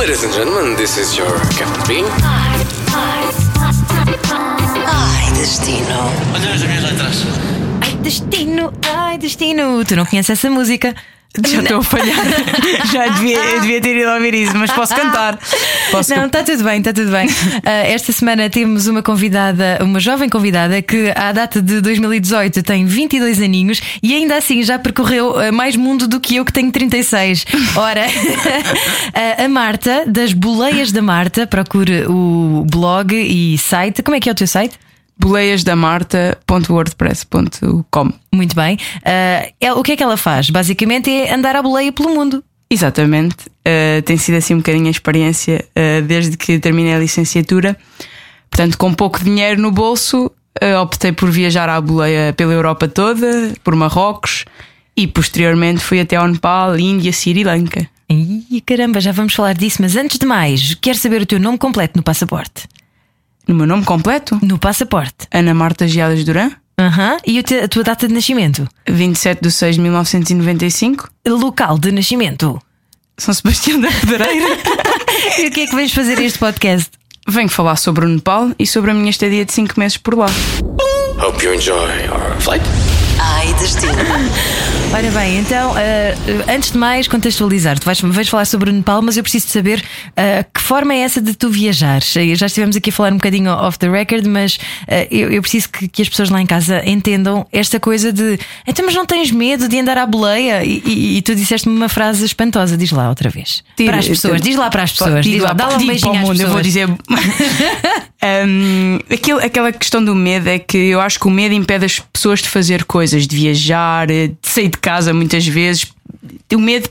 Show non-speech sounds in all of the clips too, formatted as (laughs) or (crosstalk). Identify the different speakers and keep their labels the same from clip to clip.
Speaker 1: Ladies and gentlemen, this is your Captain Bean.
Speaker 2: Ai, destino.
Speaker 3: Olha as minhas letras.
Speaker 4: Ai, destino, ai, destino. Tu não conheces essa música?
Speaker 5: Já estou a falhar. (laughs) Já devia, devia ter ido ouvir isso, mas posso cantar. Posso
Speaker 4: Não, está tudo bem, está tudo bem. Ah, esta semana temos uma convidada, uma jovem convidada que, à data de 2018, tem 22 aninhos e ainda assim já percorreu ah, mais mundo do que eu, que tenho 36. Ora, ah, (laughs) a Marta, das Boleias da Marta, procure o blog e site. Como é que é o teu site?
Speaker 5: boleiasdamarta.wordpress.com
Speaker 4: Muito bem. Ah, ela- o que é que ela faz? Basicamente é andar à boleia pelo mundo.
Speaker 5: Exatamente. Uh, tem sido assim um bocadinho a experiência uh, desde que terminei a licenciatura. Portanto, com pouco dinheiro no bolso, uh, optei por viajar à boleia pela Europa toda, por Marrocos e posteriormente fui até ao Nepal, Índia, Sri Lanka.
Speaker 4: Ih, caramba, já vamos falar disso, mas antes de mais, quero saber o teu nome completo no passaporte.
Speaker 5: No meu nome completo,
Speaker 4: No passaporte.
Speaker 5: Ana Marta Geadas Duran,
Speaker 4: Aham. E o te- a tua data de nascimento?
Speaker 5: 27 de 6 de 1995,
Speaker 4: Local de nascimento.
Speaker 5: São Sebastião da Pedreira. (laughs)
Speaker 4: E o que é que vens fazer este podcast?
Speaker 5: Venho falar sobre o Nepal e sobre a minha estadia de 5 meses por lá.
Speaker 1: Hope you enjoy our flight.
Speaker 2: Ai, destino. (laughs)
Speaker 4: Ora bem, então, ah, antes de mais, contextualizar. Tu vais, vais falar sobre o Nepal, mas eu preciso de saber ah, que forma é essa de tu viajares. Eh, Já estivemos aqui a falar um bocadinho off the record, mas ah, eu, eu preciso que, que as pessoas lá em casa entendam esta coisa de então, mas não tens medo de andar à boleia? E, e- e tu disseste-me uma frase espantosa, diz lá outra vez.
Speaker 5: Tira-
Speaker 4: para as pessoas, diz lá para as pessoas, diz lá, dá lá um beijinho
Speaker 5: para o
Speaker 4: às
Speaker 5: mundo,
Speaker 4: pessoas.
Speaker 5: Eu vou dizer. (laughs) Aquilo- aquela questão do medo é que eu acho que o medo impede as pessoas de fazer coisas, de viajar, eh, de sair de casa muitas vezes. O medo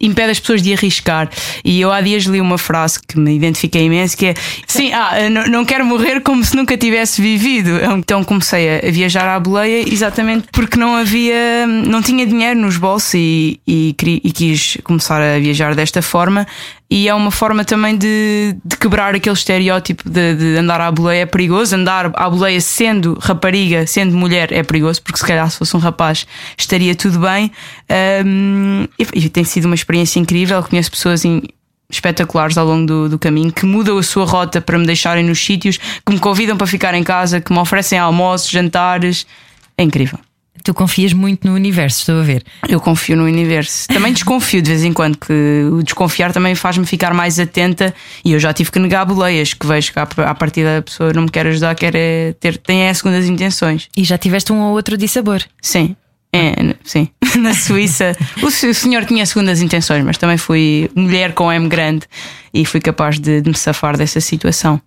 Speaker 5: impede as pessoas de arriscar. E eu há dias li uma frase que me identifiquei imenso que é sim, ah, não, não quero morrer como se nunca tivesse vivido. Então comecei a, viajar à boleia exatamente porque não havia, não tinha dinheiro nos bolsos e, e, e quis começar a viajar desta forma. E é uma forma também de, de quebrar aquele estereótipo de, de andar à boleia é perigoso. Andar à boleia sendo rapariga, sendo mulher, é perigoso, porque se calhar se fosse um rapaz estaria tudo bem. Um, e, tem sido uma experiência incrível. Conheço pessoas in- espetaculares ao longo do, do caminho que mudam a sua rota para me deixarem nos sítios, que me convidam para ficar em casa, que me oferecem almoços, jantares. É incrível.
Speaker 4: Tu confias muito no universo, estou a ver.
Speaker 5: Eu confio no universo. Também (laughs) desconfio de vez em quando, que o desconfiar também faz-me ficar mais atenta. E eu já tive que negar boleias, que vejo que à partida a pessoa não me quer ajudar, quer é ter, tem é segundas intenções.
Speaker 4: E já tiveste um ou outro dissabor.
Speaker 5: Sim. É, sim. (laughs) Na Suíça, o senhor tinha segundas intenções, mas também fui mulher com M grande e fui capaz de, de me safar dessa situação.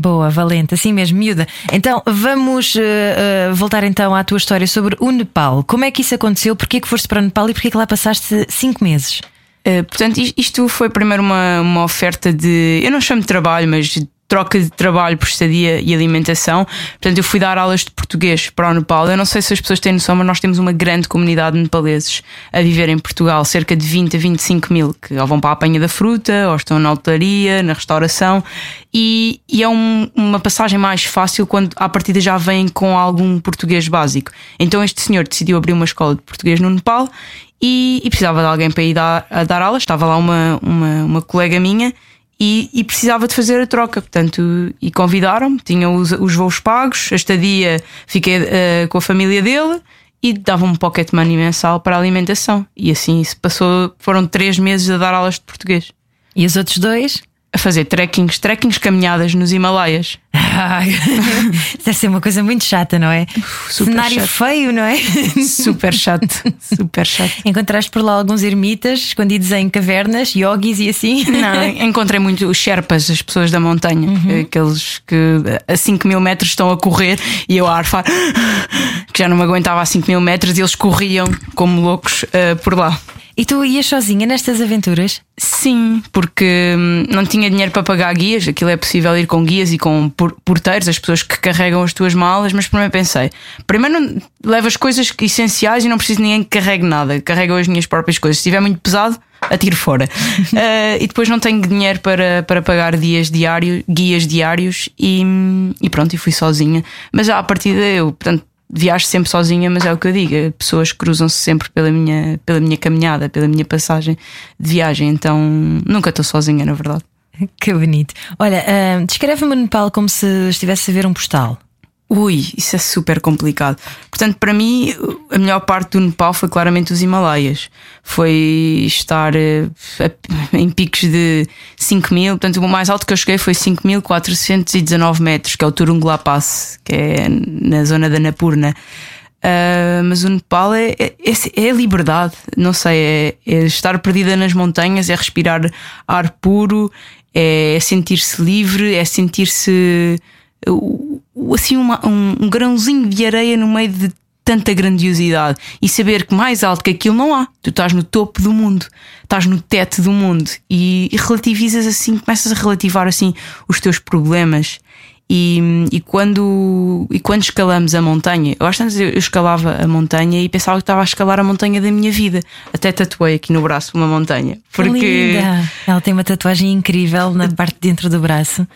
Speaker 4: Boa, valente, assim mesmo, miúda. Então vamos eh, eh, voltar então à tua história sobre o Nepal. Como é que isso aconteceu? Porquê que foste para o Nepal e porquê que lá passaste cinco meses?
Speaker 5: Uh, portanto, is- isto foi primeiro uma, uma oferta de. Eu não chamo de trabalho, mas troca de trabalho por estadia e alimentação. Portanto, eu fui dar aulas de português para o Nepal. Eu não sei se as pessoas têm noção, mas nós temos uma grande comunidade de nepaleses a viver em Portugal, cerca de 20 a 25 mil, que ou vão para a apanha da fruta, ou estão na hotelaria, na restauração. E, e é um- uma passagem mais fácil quando à partida já vêm com algum português básico. Então, este senhor decidiu abrir uma escola de português no Nepal e, e precisava de alguém para ir dar, dar aulas. Estava lá uma, uma, uma colega minha e, e precisava de fazer a troca. Portanto, e convidaram-me, tinham os, os voos pagos, a estadia, fiquei eh, com a família dele e davam-me pocket money mensal para a alimentação. E assim se passou, foram três meses a dar aulas de português.
Speaker 4: E os outros dois?
Speaker 5: A fazer trekkings, trekkings caminhadas nos Himalaias.
Speaker 4: Ai, (laughs) Deve ser uma coisa muito chata, não é?
Speaker 5: super
Speaker 4: Cenário
Speaker 5: chato.
Speaker 4: feio, não é? (laughs)
Speaker 5: Super chato, super chato.
Speaker 4: Encontraste por lá alguns ermitas escondidos em cavernas, yogis e assim.
Speaker 5: Não, (laughs) encontrei muito os Sherpas, as pessoas da montanha,
Speaker 4: Uhum.
Speaker 5: aqueles que a 5 mil metros estão a correr e eu a arfar, que já não me aguentava a 5 mil metros e eles corriam como loucos eh, por lá.
Speaker 4: E tu ias sozinha nestas aventuras?
Speaker 5: Sim, porque hum, não tinha dinheiro para pagar guias, aquilo é possível ir com guias e com por- porteiros, as pessoas que carregam as tuas malas, mas primeiro pensei, primeiro não, levo as coisas essenciais e não preciso de ninguém que carregue nada, carrego as minhas próprias coisas. Se estiver muito pesado, atiro fora. (laughs) Eh, e depois não tenho dinheiro para, para pagar dias diários, guias diários e, e pronto, e fui sozinha. Mas já à partida eu, portanto, viajo sempre sozinha, mas é o que eu digo, pessoas cruzam-se sempre pela minha, pela minha caminhada, pela minha passagem de viagem, então nunca estou sozinha, na verdade. (laughs)
Speaker 4: Que bonito. Olha, ah, descreve-me o Nepal como se estivesse a ver um postal.
Speaker 5: Ui, isso é super complicado. Portanto, para mim, a melhor parte do Nepal foi claramente os Himalaias. Foi estar eh, (laughs) em picos de 5 mil. Portanto, o mais alto que eu cheguei foi 5.419 metros, que é o Turungla Pass, que é na zona da Napurna. Ah, mas o Nepal é, é, é- é liberdade, não sei, é, é estar perdida nas montanhas, é respirar ar puro, é sentir-se livre, é sentir-se o- assim uma- um, um grãozinho de areia no meio de tanta grandiosidade e saber que mais alto que aquilo não há. Tu estás no topo do mundo, estás no teto do mundo e, e relativizas assim, começas a relativar assim os teus problemas. E, e quando, e quando escalamos a montanha, eu acho que eu escalava a montanha e pensava que estava a escalar a montanha da minha vida. Até tatuei aqui no braço uma montanha.
Speaker 4: Que linda! Ela tem uma tatuagem incrível na (laughs) parte de dentro do braço,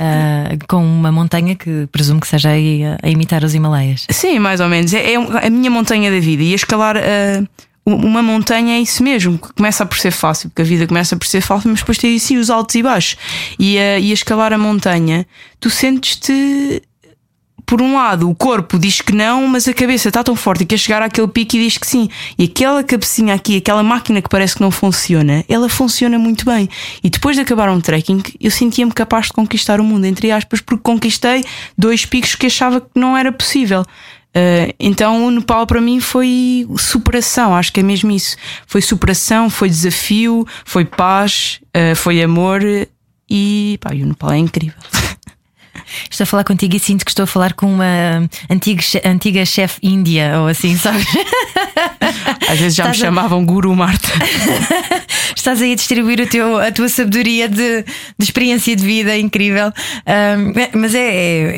Speaker 4: ah, com uma montanha que presumo que seja a, a imitar os Himalaias.
Speaker 5: Sim, mais ou menos. É, é a minha montanha da vida. E a escalar ah, uma montanha é isso mesmo. Começa por ser fácil, porque a vida começa por ser fácil, mas depois tem assim os altos e baixos. E, a- e a escalar a montanha, tu sentes-te. Por um lado, o corpo diz que não, mas a cabeça está tão forte que quer chegar àquele pico e diz que sim. E aquela cabecinha aqui, aquela máquina que parece que não funciona, ela funciona muito bem. E depois de acabar um trekking, eu sentia-me capaz de conquistar o mundo, entre aspas, porque conquistei dois picos que achava que não era possível. Uh, então o Nepal para mim foi superação, acho que é mesmo isso. Foi superação, foi desafio, foi paz, uh, foi amor e, pá, e o Nepal é incrível. (laughs)
Speaker 4: Estou a falar contigo e sinto que estou a falar com uma antiga, antiga chefe índia ou assim, sabes?
Speaker 5: Às vezes já me
Speaker 4: Estás a-
Speaker 5: chamavam Guru Marta. (laughs)
Speaker 4: Estás aí a distribuir teu, a tua sabedoria de, de experiência de vida incrível. Ahm, é- mas é,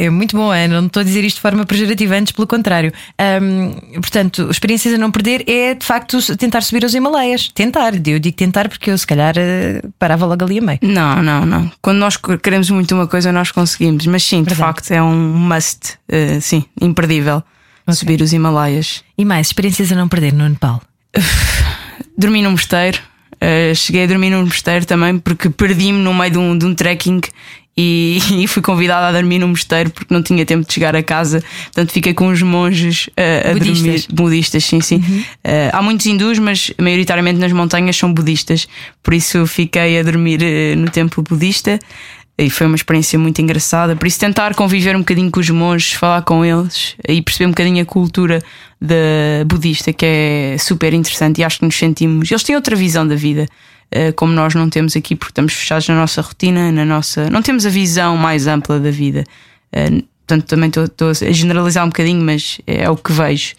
Speaker 4: é, é muito bom, é, não estou a dizer isto de forma pejorativa, antes pelo contrário. Ahm, portanto, experiências a não perder é de facto tentar subir aos Himalaias. Tentar, eu digo tentar porque eu se calhar eh, parava logo ali a meio.
Speaker 5: Não, não, não. Quando nós queremos muito uma coisa, nós conseguimos. Mas sim, de
Speaker 4: Verdade.
Speaker 5: facto, é um must, uh, sim, imperdível. Subir os Himalaias.
Speaker 4: E mais, experiências a não perder no Nepal.
Speaker 5: Dormi num mosteiro. Uh, cheguei a dormir num mosteiro também porque perdi-me no meio de um, de um trekking e, (laughs) e fui convidada a dormir num mosteiro porque não tinha tempo de chegar a casa. Portanto, fiquei com os monges uh, a
Speaker 4: Budistas.
Speaker 5: dormir. Budistas, sim, sim. Uh, há muitos hindus, mas maioritariamente nas montanhas são budistas. Por isso fiquei a dormir uh, no templo budista. E foi uma experiência muito engraçada. Por isso, tentar conviver um bocadinho com os monges, falar com eles e perceber um bocadinho a cultura da budista, que é super interessante. E acho que nos sentimos. Eles têm outra visão da vida, eh, como nós não temos aqui, porque estamos fechados na nossa rotina, na nossa. Não temos a visão mais ampla da vida. Eh, Portanto, também estou- estou a generalizar um bocadinho, mas é o que vejo.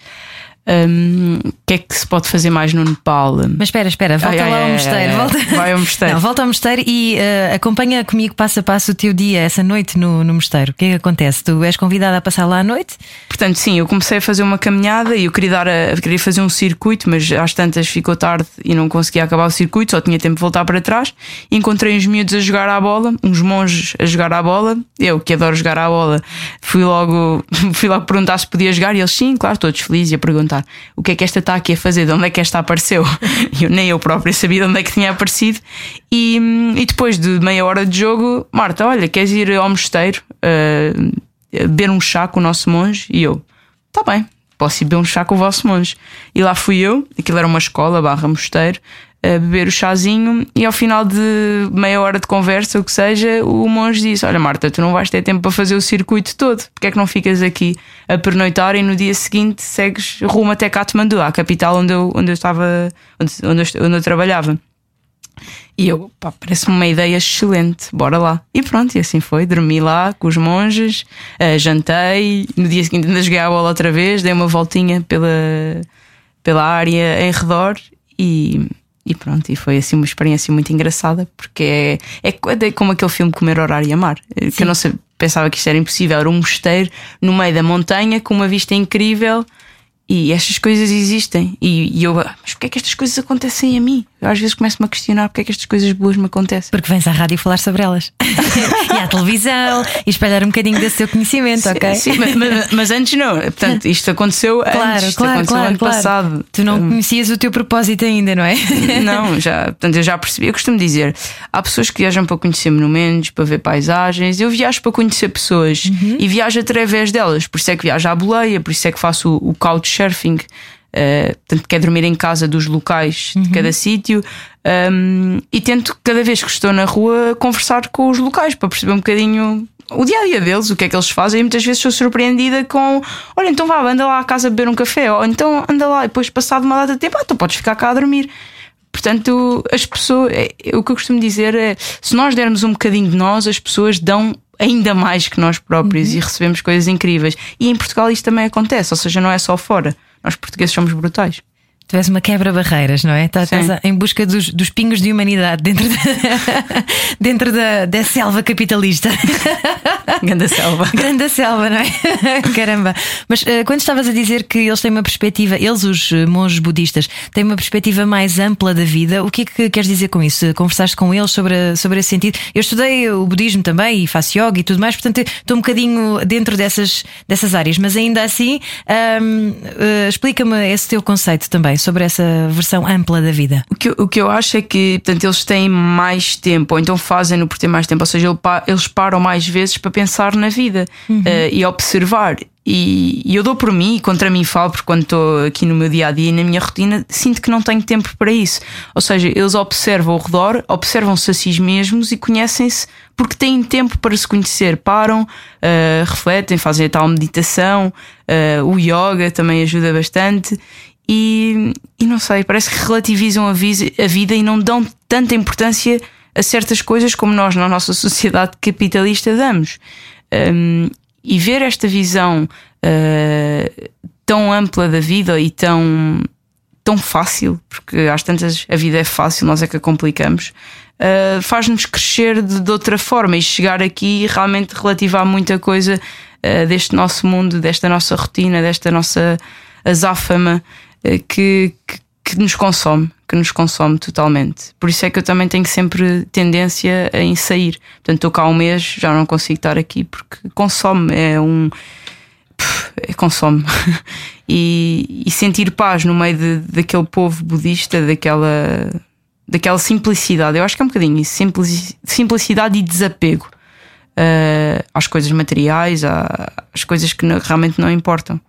Speaker 5: Hum, O que é que se pode fazer mais no Nepal?
Speaker 4: Mas espera, espera, volta
Speaker 5: Ai, ai,
Speaker 4: lá ao
Speaker 5: ai,
Speaker 4: mosteiro.
Speaker 5: ai, ai.
Speaker 4: volta...
Speaker 5: Vai ao mosteiro.
Speaker 4: Não, volta ao mosteiro e eh, acompanha comigo passo a passo o teu dia, essa noite no, no mosteiro. O que é que acontece? Tu és convidada a passar lá à noite?
Speaker 5: Portanto, sim, eu comecei a fazer uma caminhada e eu queria, dar a, queria fazer um circuito, mas às tantas ficou tarde e não conseguia acabar o circuito, só tinha tempo de voltar para trás. Encontrei uns miúdos a jogar à bola, uns monges a jogar à bola. Eu, que adoro jogar à bola, fui logo, (laughs) fui logo perguntar se podia jogar e eles, sim, claro, todos felizes, e a perguntar o que é que esta está aqui a fazer, de onde é que esta apareceu. (laughs) Eu, nem eu própria sabia de onde é que tinha aparecido. E, e depois de meia hora de jogo, Marta, olha, queres ir ao mosteiro? uh, beber um chá com o nosso monge e eu, tá bem, posso ir beber um chá com o vosso monge. E lá fui eu, aquilo era uma escola barra mosteiro, a beber o chazinho e ao final de meia hora de conversa, o que seja, o monge disse: Olha, Marta, tu não vais ter tempo para fazer o circuito todo, porque é que não ficas aqui a pernoitar e no dia seguinte segues rumo até Katmandu, a capital onde eu, onde eu estava, onde, onde, eu, onde eu trabalhava. E eu, pá, parece-me uma ideia excelente, bora lá. E pronto, e assim foi. Dormi lá com os monges, eh, jantei. No dia seguinte ainda joguei a bola outra vez, dei uma voltinha pela, pela área em redor e, e pronto. E foi assim uma experiência muito engraçada, porque é, é, é como aquele filme Comer, Orar e Amar, eh, que eu não sei, pensava que isto era impossível. Era um mosteiro no meio da montanha com uma vista incrível. E estas coisas existem. E, e eu, "Ah, mas porquê é que estas coisas acontecem a mim? Eu às vezes começo-me a questionar porque é que estas coisas boas me acontecem.
Speaker 4: Porque vens à rádio falar sobre elas. (laughs) e à televisão e espalhar um bocadinho desse seu conhecimento, ok?
Speaker 5: Sim, mas, mas- mas antes não. Portanto, isto aconteceu
Speaker 4: Claro,
Speaker 5: antes, isto
Speaker 4: claro,
Speaker 5: aconteceu
Speaker 4: claro,
Speaker 5: ano
Speaker 4: claro.
Speaker 5: passado.
Speaker 4: Tu não
Speaker 5: Hum,
Speaker 4: conhecias o teu propósito ainda, não é? (laughs)
Speaker 5: Não, já, portanto, eu já percebi. Eu costumo dizer: há pessoas que viajam para conhecer monumentos, para ver paisagens. Eu viajo para conhecer pessoas e viajo através delas. Por isso é que viajo à boleia, por isso é que faço o, o couchsurfing. eh, portanto, que é dormir em casa dos locais de cada sítio um, e tento cada vez que estou na rua conversar com os locais para perceber um bocadinho o dia a dia deles, o que é que eles fazem, e muitas vezes sou surpreendida com: olha, então vá, anda lá à casa beber um café, ou então anda lá, e depois, passado uma data de tempo, ah, tu podes ficar cá a dormir. Portanto, as pessoas, é- o que eu costumo dizer é: se nós dermos um bocadinho de nós, as pessoas dão ainda mais que nós próprios e recebemos coisas incríveis. E em Portugal isto também acontece, ou seja, não é só fora. Nós portugueses somos brutais.
Speaker 4: Tu és uma quebra-barreiras, não é? Tá- Estás
Speaker 5: Sim.
Speaker 4: em busca dos, dos pingos de humanidade dentro, da, (laughs) dentro da, da selva capitalista. (laughs)
Speaker 5: Ganda selva.
Speaker 4: Grande selva, não é? (laughs) Caramba. Mas eh, quando estavas a dizer que eles têm uma perspectiva, eles, os eh, monges budistas, têm uma perspectiva mais ampla da vida, o que é que queres dizer com isso? Conversaste com eles sobre, sobre esse sentido? Eu estudei o budismo também e faço yoga e tudo mais, portanto estou um bocadinho dentro dessas, dessas áreas, mas ainda assim, eh, explica-me esse teu conceito também sobre essa versão ampla da vida.
Speaker 5: O que, eu- o que eu acho é que portanto, eles têm mais tempo, ou então fazem-no por ter mais tempo, ou seja, eles param mais vezes para pensar na vida eh, e observar. E, e eu dou por mim e contra mim falo, porque quando estou aqui no meu dia a dia e na minha rotina, sinto que não tenho tempo para isso. Ou seja, eles observam ao redor, observam-se a si mesmos e conhecem-se porque têm tempo para se conhecer. Param, eh, refletem, fazem a tal meditação, eh, o yoga também ajuda bastante. E, e não sei, parece que relativizam a, a vida e não dão tanta importância a certas coisas como nós na nossa sociedade capitalista damos. Um, e ver esta visão uh, tão ampla da vida e tão, tão fácil, porque às tantas a vida é fácil, nós é que a complicamos, uh, faz-nos crescer de, de outra forma e chegar aqui e realmente relativar muita coisa uh, deste nosso mundo, desta nossa rotina, desta nossa azáfama que, que, que nos consome, que nos consome totalmente. Por isso é que eu também tenho sempre tendência em sair. Portanto, estou cá um mês, já não consigo estar aqui porque consome, é um é consome. (laughs) e, e sentir paz no meio de, daquele povo budista, daquela, daquela simplicidade. Eu acho que é um bocadinho isso: simpli- simplicidade e desapego uh, às coisas materiais, às coisas que não- realmente não importam.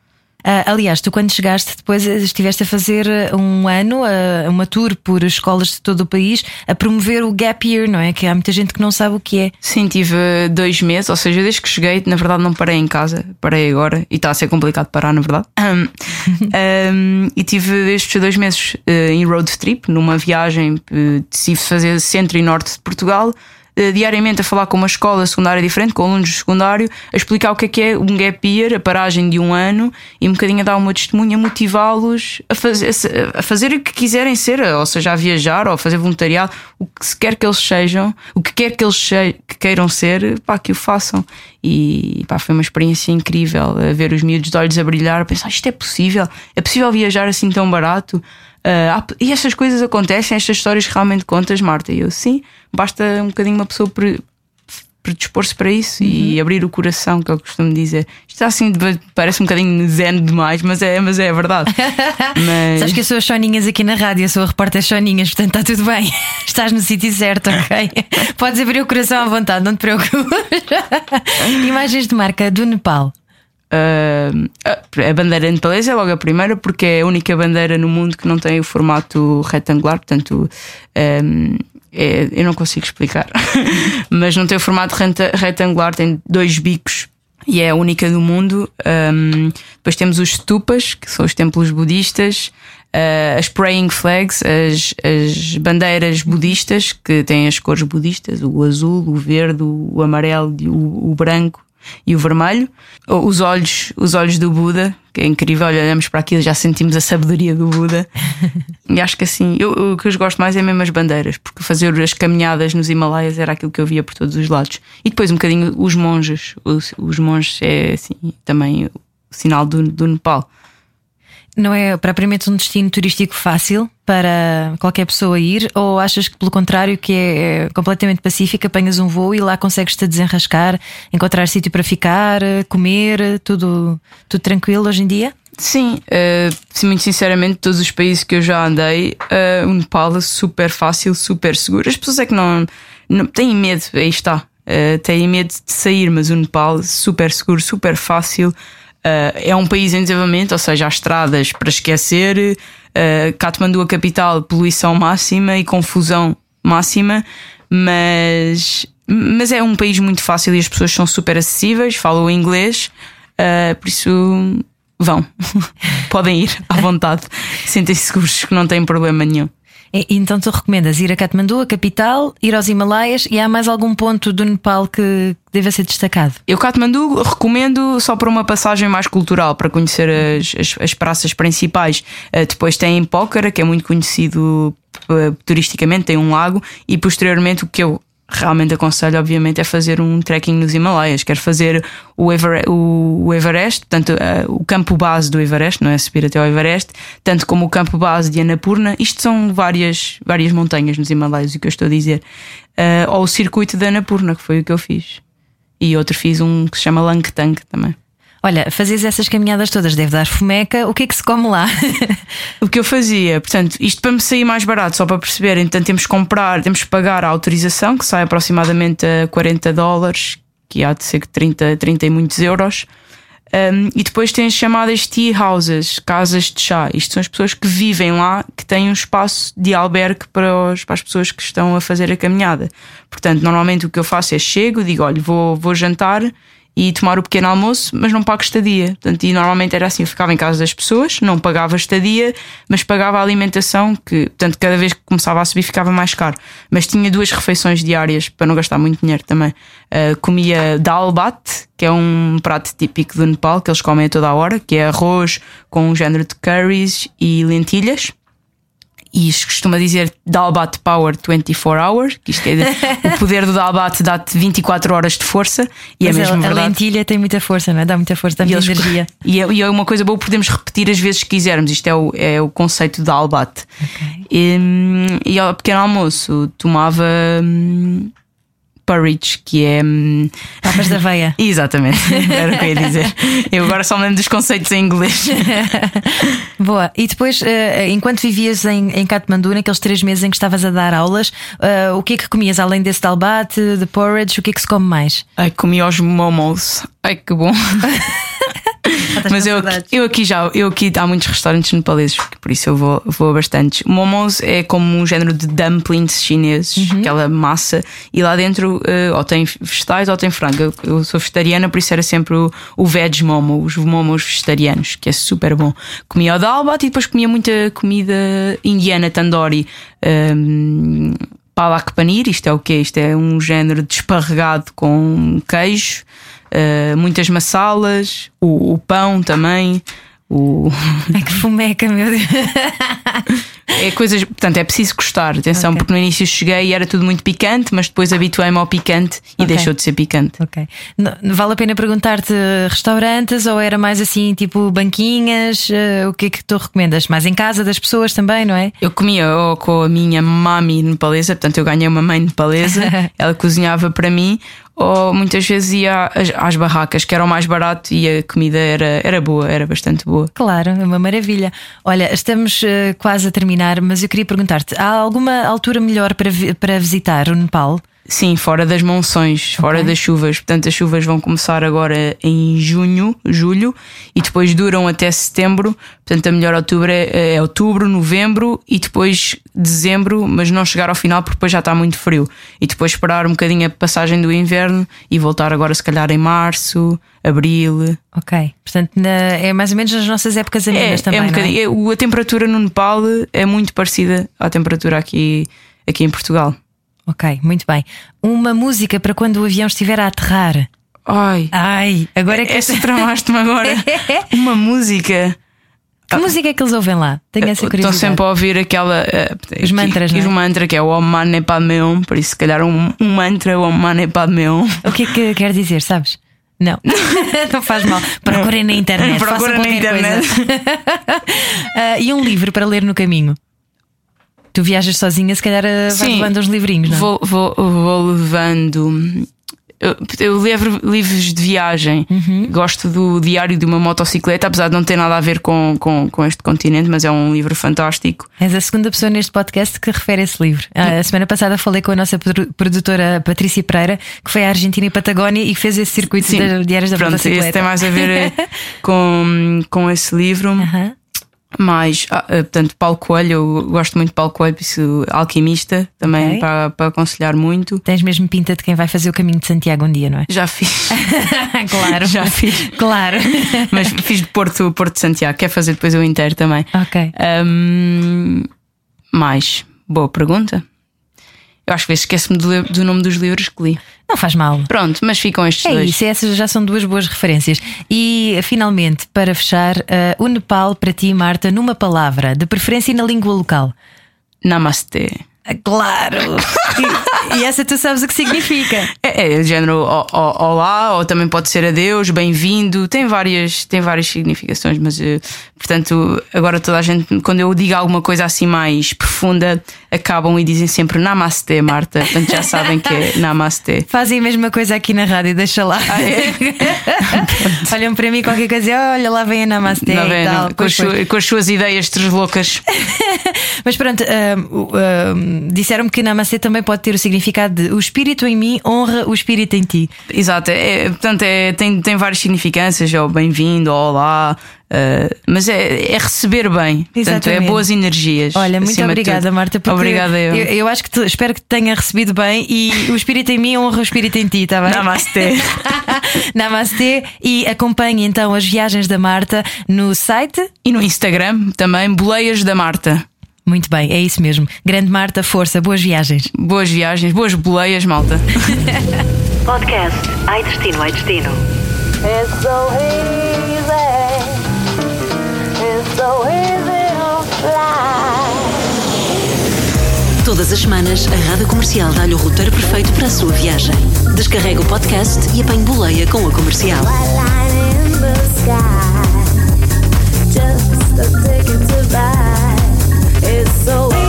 Speaker 4: Ah, aliás, tu quando chegaste, depois eh, estiveste a fazer eh, um ano, ah, uma tour por escolas de todo o país, a promover o Gap Year, não é? Que há muita gente que não sabe o que é.
Speaker 5: Sim, tive dois meses, ou seja, desde que cheguei, na verdade não parei em casa, parei agora e está a ser complicado parar, na verdade. (laughs) Ahm, e tive estes dois meses eh, em road trip, numa viagem, eh, decidi fazer centro e norte de Portugal. Eh, Diariamente a falar com uma escola secundária diferente, com alunos de secundário, a explicar o que é que é um gap year, a paragem de um ano e um bocadinho a dar uma testemunha, motivá-los a fazer, a fazer o que quiserem ser, ou seja, a viajar ou a fazer voluntariado, o que quer que eles sejam, o que quer que eles que queiram ser, pá, que o façam. E pá, foi uma experiência incrível a ver os miúdos de olhos a brilhar, a pensar isto é possível, é possível viajar assim tão barato. Há- e estas coisas acontecem, estas histórias realmente contas, Marta. E eu, sim, basta um bocadinho uma pessoa pre- predispor-se para isso e abrir o coração, que é que eu costumo dizer. Isto assim, parece um bocadinho zen demais, mas é, mas é a verdade. (laughs) mas...
Speaker 4: Sabes que eu sou as Soninhas aqui na rádio, eu sou a repórter Soninhas, portanto está tudo bem. (laughs) Estás no sítio certo, ok? (laughs) Podes abrir o coração à vontade, não te preocupes. Imagens de marca do Nepal.
Speaker 5: Ah, a bandeira nepalesa é logo a primeira, porque é a única bandeira no mundo que não tem o formato retangular, portanto. ah, é- eu não consigo explicar, (laughs) mas não tem o formato reta- retangular, tem dois bicos e é a única do mundo. Um, depois temos os stupas, que são os templos budistas, uh, as praying flags, as, as bandeiras budistas, que têm as cores budistas: o azul, o verde, o amarelo, o, o branco e o vermelho. Os olhos, os olhos do Buda, que é incrível, olhamos para aquilo e já sentimos a sabedoria do Buda. (laughs) e acho que assim, eu, o que eu gosto mais é mesmo as bandeiras, porque fazer as caminhadas nos Himalaias era aquilo que eu via por todos os lados. E depois um bocadinho os monges. Os, os monges é assim, também o sinal do, do Nepal.
Speaker 4: Não é propriamente um destino turístico fácil para qualquer pessoa ir? Ou achas que, pelo contrário, que é, é completamente pacífico, apanhas um voo e lá consegues-te desenrascar, encontrar sítio para ficar, comer, tudo, tudo tranquilo hoje em dia?
Speaker 5: Sim, uh, muito sinceramente, todos os países que eu já andei, uh, o Nepal é super fácil, super seguro. As pessoas é que não, não têm medo, aí está, uh, têm medo de sair, mas o Nepal super seguro, super fácil. Uh, é um país em desenvolvimento, ou seja, há estradas para esquecer. Uh, Katmandu, a capital, poluição máxima e confusão máxima, mas, mas é um país muito fácil e as pessoas são super acessíveis, falam inglês, uh, por isso vão, (laughs) podem ir à vontade, sentem-se seguros que não têm problema nenhum.
Speaker 4: E, então tu recomendas ir a Katmandu, a capital, ir aos Himalaias e há mais algum ponto do Nepal que deva ser destacado?
Speaker 5: Eu Katmandu recomendo só para uma passagem mais cultural, para conhecer as, as, as praças principais. Uh, depois tem Pokhara, que é muito conhecido uh, turisticamente, tem um lago, e posteriormente o que eu realmente aconselho, obviamente, é fazer um trekking nos Himalaias. Quero fazer o, Everest, o Everest portanto, uh, o campo base do Everest, não é subir até ao Everest, tanto como o campo base de Annapurna. Isto são várias, várias montanhas nos Himalaias, o que eu estou a dizer. Uh, ou o circuito de Annapurna, que foi o que eu fiz. E outro fiz um que se chama Langtang também.
Speaker 4: Olha, fazes essas caminhadas todas, deve dar fomeca. O que é que se come lá? (laughs)
Speaker 5: o que eu fazia, portanto, isto para me sair mais barato, só para perceberem, então temos que comprar, temos que pagar a autorização, que sai aproximadamente a 40 dólares, que há de ser 30, 30 e muitos euros. Um, e depois tem as chamadas tea houses, casas de chá. Isto são as pessoas que vivem lá, que têm um espaço de albergue para, os, para as pessoas que estão a fazer a caminhada. Portanto, normalmente o que eu faço é chego, digo: olha, vou, vou jantar e tomar o pequeno almoço, mas não pago estadia. Portanto, e normalmente era assim: eu ficava em casa das pessoas, não pagava estadia, mas pagava a alimentação, que, portanto, cada vez que começava a subir ficava mais caro. Mas tinha duas refeições diárias para não gastar muito dinheiro também. Uh, comia dal bat, que é um prato típico do Nepal, que eles comem a toda a hora, que é arroz com um género de curries e lentilhas e se costuma dizer Dalbat Power 24 Hours, que isto é (laughs) o poder do Dalbat dá-te 24 horas de força e é Mas é mesmo a, verdade.
Speaker 4: A lentilha tem muita força, não é? Dá muita força, dá muita energia. (laughs)
Speaker 5: E é, e é, uma coisa boa, podemos repetir as vezes que quisermos. Isto é o, é o conceito de Dalbat. Okay. E, e ao pequeno almoço tomava hum, porridge, que é. Hum,
Speaker 4: Papas da aveia. (laughs)
Speaker 5: Exatamente, era o que eu ia (laughs) dizer. Eu agora só lembro dos conceitos em inglês. (laughs)
Speaker 4: Boa. E depois, eh, enquanto vivias em, em Katmandu, naqueles três meses em que estavas a dar aulas, uh, o que é que comias além desse dalbate, de porridge? O que é que se come mais?
Speaker 5: Ai, comia os momos. Ai, que bom. Mas eu, eu aqui já, eu aqui há muitos restaurantes nepaleses, por isso eu vou, vou bastante. Momos é como um género de dumplings chineses, uhum. aquela massa, e lá dentro uh, ou tem vegetais ou tem frango. Eu, eu, sou vegetariana, por isso era sempre o, o veg momo, os momos vegetarianos, que é super bom. Comia o dalbat e depois comia muita comida indiana, tandoori. Um, palak paneer, isto é o que Isto é um género de esparregado com queijo uh, muitas massalas, o, o, pão também. O... (laughs)
Speaker 4: Ai que fumeca, meu Deus!
Speaker 5: É coisas, portanto, é preciso gostar, atenção, okay. porque no início cheguei e era tudo muito picante, mas depois habituei-me ao picante e okay. deixou de ser picante.
Speaker 4: Ok. vale a pena perguntar-te restaurantes ou era mais assim, tipo banquinhas? Uh, o que é que tu recomendas? Mais em casa das pessoas também, não é?
Speaker 5: Eu comia ou com a minha mami nepalesa, portanto, eu ganhei uma mãe nepalesa, (laughs) ela cozinhava para mim, ou muitas vezes ia às, às, barracas, que era o mais barato e a comida era, era boa, era bastante boa.
Speaker 4: Claro, é uma maravilha. Olha, estamos uh, quase a terminar, mas eu queria perguntar-te: há alguma altura melhor para, para visitar o Nepal?
Speaker 5: Sim, fora das monções, fora okay. das chuvas. Portanto, as chuvas vão começar agora em junho, julho, e depois duram até setembro. Portanto, a melhor outubro é, é outubro, novembro e depois dezembro, mas não chegar ao final porque depois já está muito frio. E depois esperar um bocadinho a passagem do inverno e voltar agora, se calhar, em março, abril.
Speaker 4: Ok, portanto, na, é mais ou menos nas nossas épocas amigas
Speaker 5: é,
Speaker 4: também.
Speaker 5: É um
Speaker 4: bocadinho.
Speaker 5: É? A temperatura no Nepal é muito parecida à temperatura aqui, aqui em Portugal.
Speaker 4: Ok, muito bem. Uma música para quando o avião estiver a aterrar.
Speaker 5: Ai,
Speaker 4: Ai, agora é que.
Speaker 5: Essa tramaste-me agora. (laughs) Uma música.
Speaker 4: Que música é que eles ouvem lá? Tenho essa curiosidade.
Speaker 5: Estou sempre a ouvir aquela. Uh,
Speaker 4: os mantras,
Speaker 5: não é?
Speaker 4: Os
Speaker 5: mantra que é o Om Mane Padme por isso, se calhar, um, um mantra, o Om Mane Padme Hum.
Speaker 4: O que é que quer dizer, sabes? Não, não (laughs) faz mal. Procurem na internet.
Speaker 5: Procurem na internet. (laughs)
Speaker 4: Ah, e um livro para ler no caminho. Tu viajas sozinha, se calhar ah, vais
Speaker 5: Sim.
Speaker 4: levando uns livrinhos, não? é?
Speaker 5: Vou, vou, vou levando. Eu, eu levo livros de viagem.
Speaker 4: Uhum.
Speaker 5: Gosto do Diário de uma Motocicleta, apesar de não ter nada a ver com, com, com este continente, mas é um livro fantástico.
Speaker 4: És a segunda pessoa neste podcast que refere esse livro. Ah, A semana passada falei com a nossa produ- produtora Patrícia Pereira, que foi à Argentina e Patagónia e fez esse circuito das diárias da
Speaker 5: Pronto,
Speaker 4: motocicleta.
Speaker 5: esse tem mais a ver eh, (laughs) com, com esse livro.
Speaker 4: Aham.
Speaker 5: Mas, ah, eh, portanto, Paulo Coelho, eu gosto muito de Paulo Coelho, por isso, alquimista, também
Speaker 4: Ok.
Speaker 5: para, para aconselhar muito.
Speaker 4: Tens mesmo pinta de quem vai fazer o caminho de Santiago um dia, não é?
Speaker 5: Já fiz, (laughs)
Speaker 4: claro.
Speaker 5: já fiz.
Speaker 4: Claro. (laughs)
Speaker 5: Mas fiz de Porto, Porto de Santiago, quer fazer depois o inteiro também.
Speaker 4: ok.
Speaker 5: Ahm, mais, boa pergunta. Eu acho que esqueço-me do, do nome dos livros que li.
Speaker 4: Não faz mal.
Speaker 5: Pronto, mas ficam estes
Speaker 4: É
Speaker 5: dois.
Speaker 4: isso, essas já são duas boas referências. E finalmente, para fechar, ah, o Nepal para ti, Marta, numa palavra, de preferência na língua local.
Speaker 5: Namastê.
Speaker 4: Ah, Claro! e, e essa tu sabes o que significa.
Speaker 5: É, é do género ó- ó- olá, ou também pode ser adeus, bem-vindo, tem várias, tem várias significações, mas eh, portanto, agora toda a gente, quando eu digo alguma coisa assim mais profunda, acabam e dizem sempre Namastê, Marta. Portanto, já sabem que é Namastê.
Speaker 4: Fazem a mesma coisa aqui na rádio, deixa lá.
Speaker 5: Ah, é? (laughs)
Speaker 4: Olham para mim qualquer coisa e olha lá vem a Namastê
Speaker 5: Não
Speaker 4: e
Speaker 5: vem,
Speaker 4: tal.
Speaker 5: não, com, as com as suas ideias três loucas. (laughs)
Speaker 4: Mas pronto, hum, o- hum, disseram-me que Namastê também pode ter o significado de o espírito em mim honra o espírito em ti.
Speaker 5: Exato, é, portanto, é, tem, tem várias significâncias, é o bem-vindo, ou olá, eh, mas é, é receber bem, portanto, é
Speaker 4: Exatamente.
Speaker 5: boas energias.
Speaker 4: Olha, muito obrigada. Marta. porque
Speaker 5: Obrigada eu.
Speaker 4: eu. eu acho que te- espero que te tenha recebido bem e o espírito em mim honra o espírito em ti, está bem?
Speaker 5: Namastê. (laughs)
Speaker 4: Namastê e acompanhe então as viagens da Marta no site.
Speaker 5: E no Instagram também, Boleias da Marta.
Speaker 4: Muito bem, é isso mesmo. Grande Marta, força, boas viagens.
Speaker 5: Boas viagens, boas boleias, malta. (laughs)
Speaker 2: Podcast Ai Destino, Ai Destino.
Speaker 3: It's so easy. It's so easy to fly.
Speaker 2: Todas as semanas, a Rádio Comercial dá-lhe o roteiro perfeito para a sua viagem. Descarrega o podcast e apanhe boleia com a comercial.
Speaker 3: Just a ticket to buy. It's so